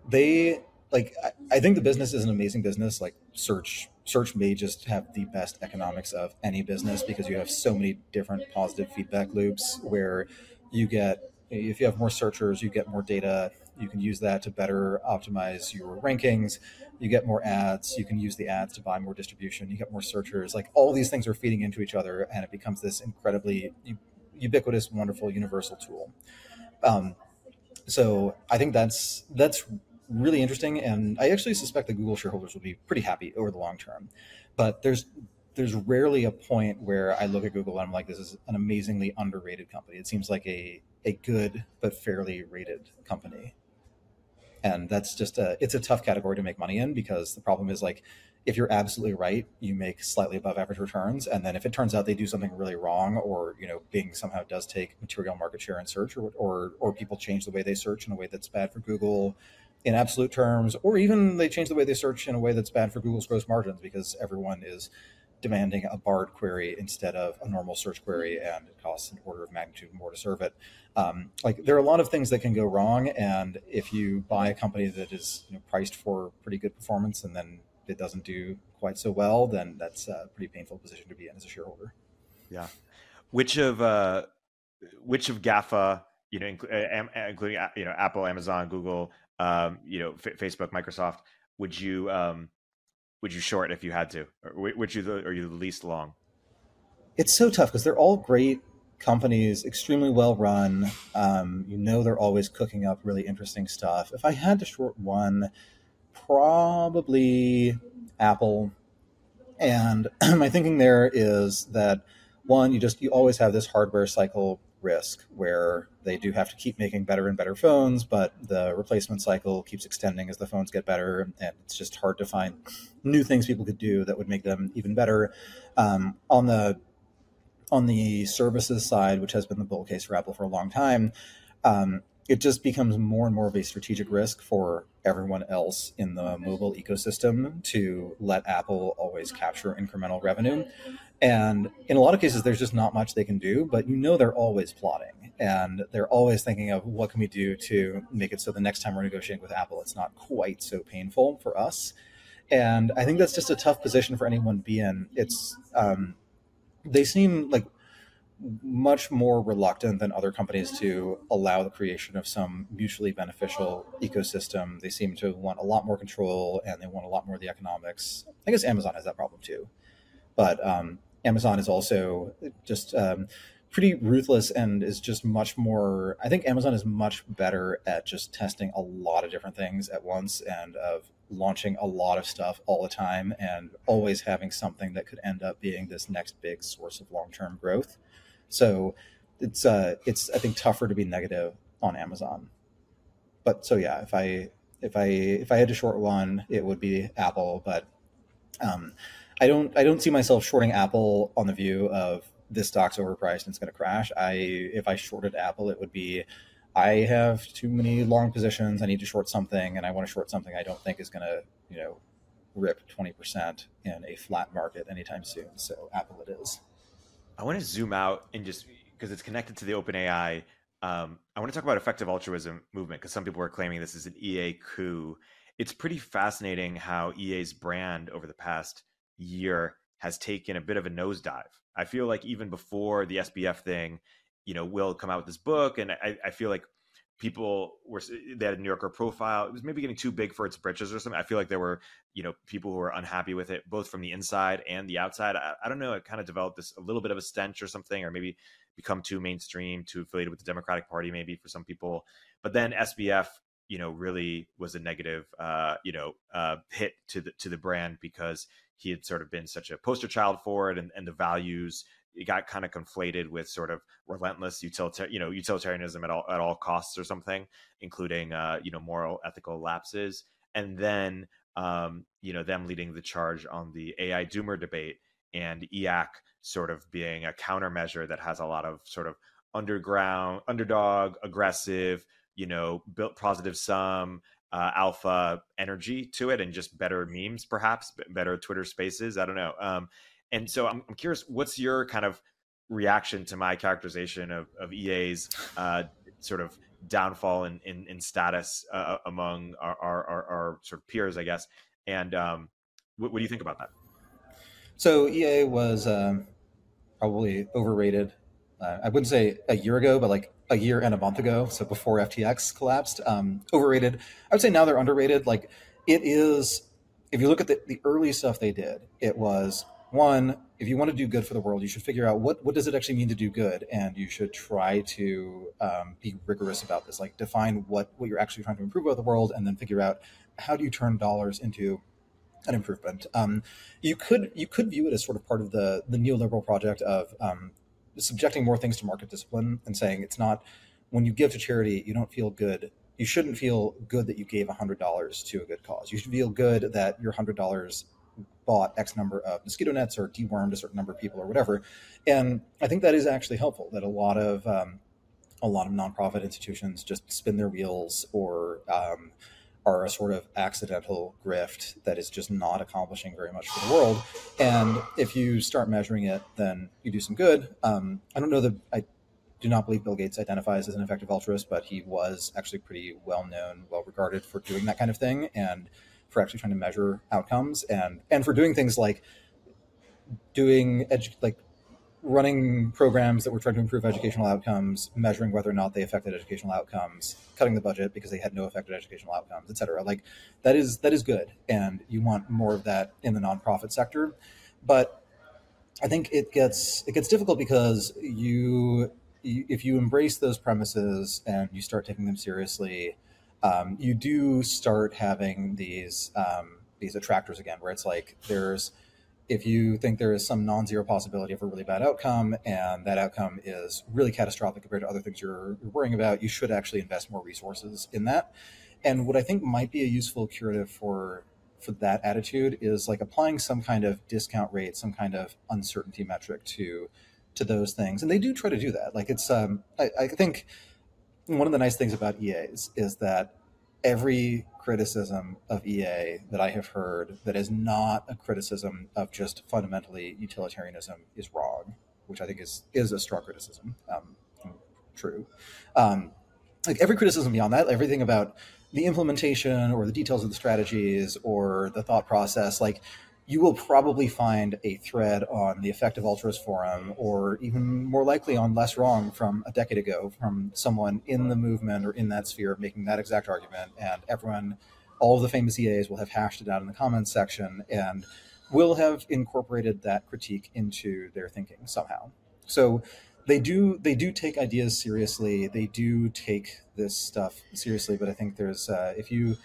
Speaker 2: they like I, I think the business is an amazing business. Like search search may just have the best economics of any business because you have so many different positive feedback loops where you get if you have more searchers you get more data you can use that to better optimize your rankings. You get more ads. You can use the ads to buy more distribution. You get more searchers. Like all these things are feeding into each other and it becomes this incredibly ubiquitous wonderful universal tool. Um, so i think that's that's really interesting, and I actually suspect the Google shareholders will be pretty happy over the long term. But there's there's rarely a point where I look at Google and I'm like, this is an amazingly underrated company. It seems like a a good but fairly rated company, and that's just a it's a tough category to make money in because the problem is like if you're absolutely right, you make slightly above average returns, and then if it turns out they do something really wrong, or you know Bing somehow does take material market share in search, or or, or people change the way they search in a way that's bad for Google, in absolute terms, or even they change the way they search in a way that's bad for Google's gross margins because everyone is demanding a Bard query instead of a normal search query, and it costs an order of magnitude more to serve it. Um, like there are a lot of things that can go wrong, and if you buy a company that is you know, priced for pretty good performance and then it doesn't do quite so well, then that's a pretty painful position to be in as a shareholder.
Speaker 1: Yeah, which of uh, which of GAFA, you know, including you know Apple, Amazon, Google, um, you know, F- Facebook, Microsoft, would you um, would you short if you had to, or which you the, are you the least long?
Speaker 2: It's so tough because they're all great companies, extremely well run. Um, you know, they're always cooking up really interesting stuff. If I had to short one, probably Apple. And <clears throat> my thinking there is that one, you just you always have this hardware cycle risk where they do have to keep making better and better phones, but the replacement cycle keeps extending as the phones get better, and it's just hard to find new things people could do that would make them even better. Um, on the on the services side, which has been the bull case for Apple for a long time, um, it just becomes more and more of a strategic risk for everyone else in the mobile ecosystem to let Apple always capture incremental revenue. And in a lot of cases, there's just not much they can do, but you know they're always plotting and they're always thinking of what can we do to make it so the next time we're negotiating with Apple, it's not quite so painful for us. And I think that's just a tough position for anyone to be in. It's um, they seem like much more reluctant than other companies to allow the creation of some mutually beneficial ecosystem. They seem to want a lot more control and they want a lot more of the economics. I guess Amazon has that problem too. But um, Amazon is also just um, pretty ruthless and is just much more. I think Amazon is much better at just testing a lot of different things at once and of launching a lot of stuff all the time and always having something that could end up being this next big source of long term growth. So it's uh it's I think tougher to be negative on Amazon. But so yeah, if I if I if I had to short one, it would be Apple. But um, I don't I don't see myself shorting Apple on the view of this stock's overpriced and it's going to crash. I if I shorted Apple, it would be I have too many long positions. I need to short something, and I want to short something I don't think is going to you know rip twenty percent in a flat market anytime soon. So Apple it is.
Speaker 1: I want to zoom out and just because it's connected to the OpenAI um, I want to talk about effective altruism movement because some people are claiming this is an EA coup. It's pretty fascinating how EA's brand over the past year has taken a bit of a nosedive. I feel like even before the SBF thing, you know, Will come out with this book, and I, I feel like people were they had a New Yorker profile. It was maybe getting too big for its britches or something. I feel like there were you know people who were unhappy with it both from the inside and the outside. I, I don't know. It kind of developed this a little bit of a stench or something, or maybe become too mainstream, too affiliated with the Democratic Party, maybe for some people. But then SBF, you know, really was a negative, uh, you know, uh, hit to the to the brand because he had sort of been such a poster child for it, and, and the values it got kind of conflated with sort of relentless utilitarian, you know, utilitarianism at all at all costs or something, including uh, you know moral ethical lapses, and then um, you know them leading the charge on the AI Doomer debate and e/acc sort of being a countermeasure that has a lot of sort of underground, underdog, aggressive, you know, built positive sum, uh, alpha energy to it, and just better memes, perhaps better Twitter Spaces. I don't know. Um, and so I'm, I'm curious, what's your kind of reaction to my characterization of, of EA's uh, sort of downfall in, in, in status uh, among our, our, our, our, sort of peers, I guess. And um, what, what, do you think about that?
Speaker 2: So EA was um, probably overrated. Uh, I wouldn't say a year ago, but like a year and a month ago. So before FTX collapsed, um, overrated. I would say now they're underrated. Like it is, if you look at the, the early stuff they did, it was one, if you want to do good for the world, you should figure out what, what does it actually mean to do good? And you should try to um, be rigorous about this, like define what, what you're actually trying to improve about the world and then figure out how do you turn dollars into an improvement. Um, you could you could view it as sort of part of the the neoliberal project of um, subjecting more things to market discipline and saying it's not when you give to charity you don't feel good. You shouldn't feel good that you gave hundred dollars to a good cause. You should feel good that your hundred dollars bought X number of mosquito nets or dewormed a certain number of people or whatever. And I think that is actually helpful. That a lot of um, a lot of nonprofit institutions just spin their wheels or um, are a sort of accidental grift that is just not accomplishing very much for the world. And if you start measuring it, then you do some good. Um, I don't know that I do not believe Bill Gates identifies as an effective altruist, but he was actually pretty well known, well regarded for doing that kind of thing and for actually trying to measure outcomes and and for doing things like doing edu- like running programs that were trying to improve educational outcomes, measuring whether or not they affected educational outcomes, cutting the budget because they had no affected educational outcomes, et cetera. Like that is that is good, and you want more of that in the nonprofit sector. But I think it gets it gets difficult because you, you if you embrace those premises and you start taking them seriously, um, you do start having these um, these attractors again, where it's like there's if you think there is some non-zero possibility of a really bad outcome and that outcome is really catastrophic compared to other things you're, you're worrying about you should actually invest more resources in that. And what i think might be a useful curative for for that attitude is like applying some kind of discount rate some kind of uncertainty metric to to those things. And they do try to do that. Like it's um i, I think one of the nice things about EAs is that every criticism of EA that I have heard that is not a criticism of just fundamentally utilitarianism is wrong, which I think is is a strong criticism. Um, true. Um, like every criticism beyond that, everything about the implementation or the details of the strategies or the thought process, like you will probably find a thread on the effective altruist forum or even more likely on LessWrong from a decade ago from someone in the movement or in that sphere making that exact argument and everyone all of the famous EAs will have hashed it out in the comments section and will have incorporated that critique into their thinking somehow so they do they do take ideas seriously. They do take this stuff seriously. But I think there's uh, if you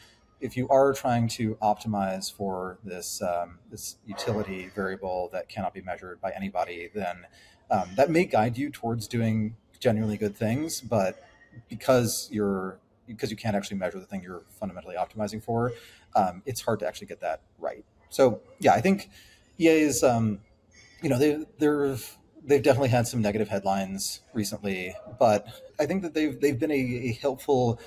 Speaker 2: if you are trying to optimize for this um, this utility variable that cannot be measured by anybody, then um, that may guide you towards doing genuinely good things. But because you're because you can't actually measure the thing you're fundamentally optimizing for, um, it's hard to actually get that right. So yeah, I think EA is um, you know they they're they've definitely had some negative headlines recently, but I think that they've they've been a, a helpful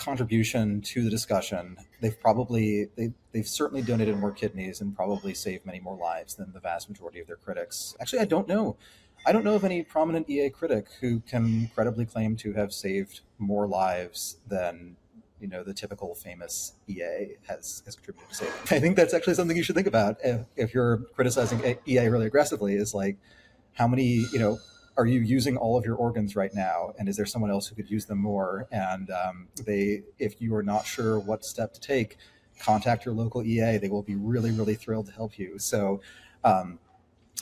Speaker 2: contribution to the discussion. They've probably they, they've certainly donated more kidneys and probably saved many more lives than the vast majority of their critics. Actually, I don't know. I don't know of any prominent EA critic who can credibly claim to have saved more lives than you know the typical famous EA has has contributed to saving. I think that's actually something you should think about if, if you're criticizing EA really aggressively. Is like how many you know are you using all of your organs right now? And is there someone else who could use them more? And um, they if you are not sure what step to take contact your local EA they will be really really thrilled to help you. So um,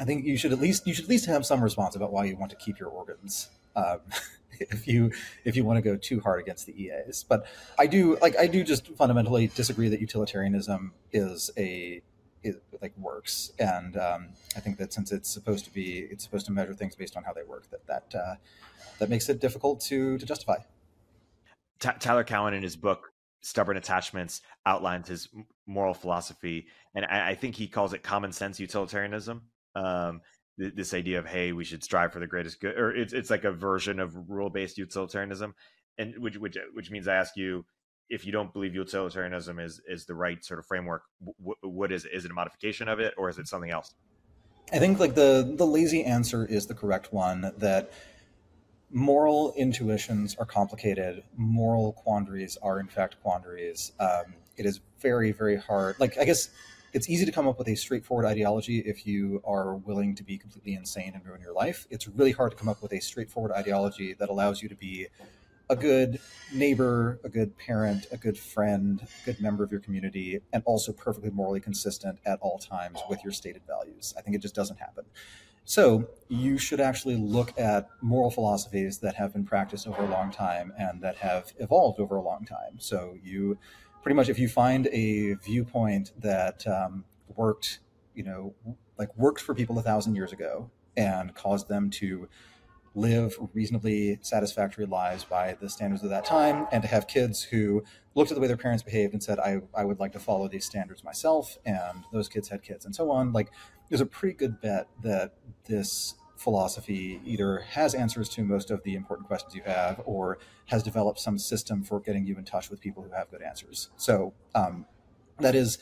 Speaker 2: i think you should at least you should at least have some response about why you want to keep your organs um, <laughs> if you if you want to go too hard against the EAs but i do like i do just fundamentally disagree that utilitarianism is a it like works. And um, I think that since it's supposed to be, it's supposed to measure things based on how they work. That that uh, that makes it difficult to to justify.
Speaker 1: T- Tyler Cowen in his book "Stubborn Attachments" outlines his moral philosophy, and I, I think he calls it common sense utilitarianism. Um, th- this idea of hey, we should strive for the greatest good, or it's it's like a version of rule based utilitarianism, and which which which means I ask you if you don't believe utilitarianism is is the right sort of framework, w- what is it? Is it a modification of it, or is it something else?
Speaker 2: I think like the the lazy answer is the correct one. That moral intuitions are complicated. Moral quandaries are in fact quandaries. Um, it is very very hard. Like I guess it's easy to come up with a straightforward ideology if you are willing to be completely insane and ruin your life. It's really hard to come up with a straightforward ideology that allows you to be a good neighbor, a good parent, a good friend, a good member of your community, and also perfectly morally consistent at all times with your stated values. I think it just doesn't happen. So you should actually look at moral philosophies that have been practiced over a long time and that have evolved over a long time. So you pretty much, if you find a viewpoint that um, worked, you know, like worked for people a thousand years ago and caused them to live reasonably satisfactory lives by the standards of that time and to have kids who looked at the way their parents behaved and said i, I would like to follow these standards myself and those kids had kids and so on like there's a pretty good bet that this philosophy either has answers to most of the important questions you have or has developed some system for getting you in touch with people who have good answers. So um, that is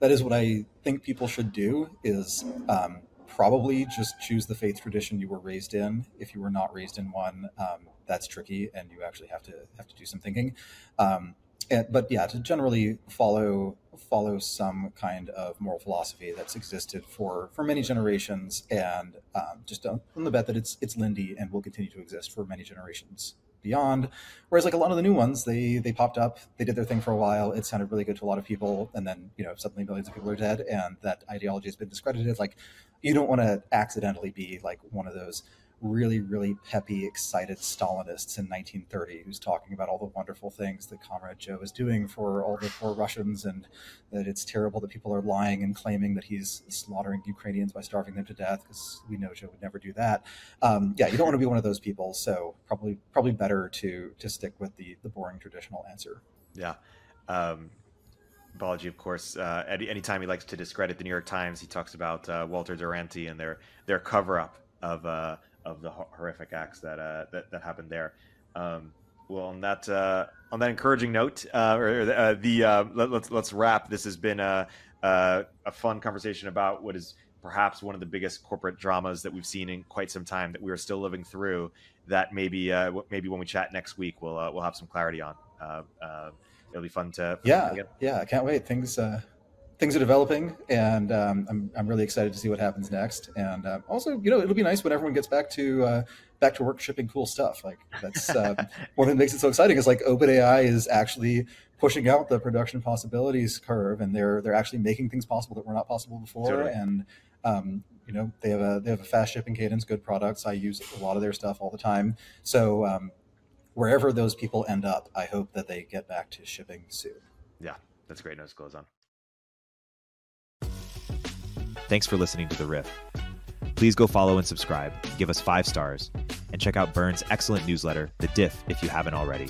Speaker 2: that is what i think people should do is um, probably just choose the faith tradition you were raised in. If you were not raised in one, um, that's tricky, and you actually have to have to do some thinking. Um, and, but yeah, to generally follow follow some kind of moral philosophy that's existed for for many generations, and um, just on the bet that it's it's Lindy and will continue to exist for many generations beyond. Whereas like a lot of the new ones, they they popped up, they did their thing for a while, it sounded really good to a lot of people, and then you know suddenly millions of people are dead, and that ideology has been discredited. Like you don't want to accidentally be like one of those really, really peppy, excited Stalinists in 1930 who's talking about all the wonderful things that Comrade Joe is doing for all the poor Russians and that it's terrible that people are lying and claiming that he's slaughtering Ukrainians by starving them to death because we know Joe would never do that. Um, yeah, you don't want to be one of those people. So probably probably better to to stick with the the boring traditional answer.
Speaker 1: Yeah. Um, of course, uh, any anytime he likes to discredit the New York Times, he talks about uh, Walter Duranty and their their cover up of uh, of the horrific acts that uh, that, that happened there. Um, well, on that uh, on that encouraging note, uh, or, uh, the uh, let, us let's, let's wrap. This has been a, a, a fun conversation about what is perhaps one of the biggest corporate dramas that we've seen in quite some time that we are still living through. That maybe uh, maybe when we chat next week, we'll uh, we'll have some clarity on. it'll be fun to
Speaker 2: yeah yeah. I can't wait. Things things are developing, and um, I'm I'm really excited to see what happens next. And uh, also, you know, it'll be nice when everyone gets back to uh, back to work shipping cool stuff. Like that's uh, <laughs> one thing that makes it so exciting is like OpenAI is actually pushing out the production possibilities curve, and they're they're actually making things possible that were not possible before. Totally. And um, You know, they have a they have a fast shipping cadence, good products. I use a lot of their stuff all the time. So um, wherever those people end up, I hope that they get back to shipping soon.
Speaker 4: Yeah, that's great to close on.
Speaker 1: Thanks for listening to The Riff. Please go follow and subscribe, give us five stars, and check out Byrne's excellent newsletter, The Diff, if you haven't already.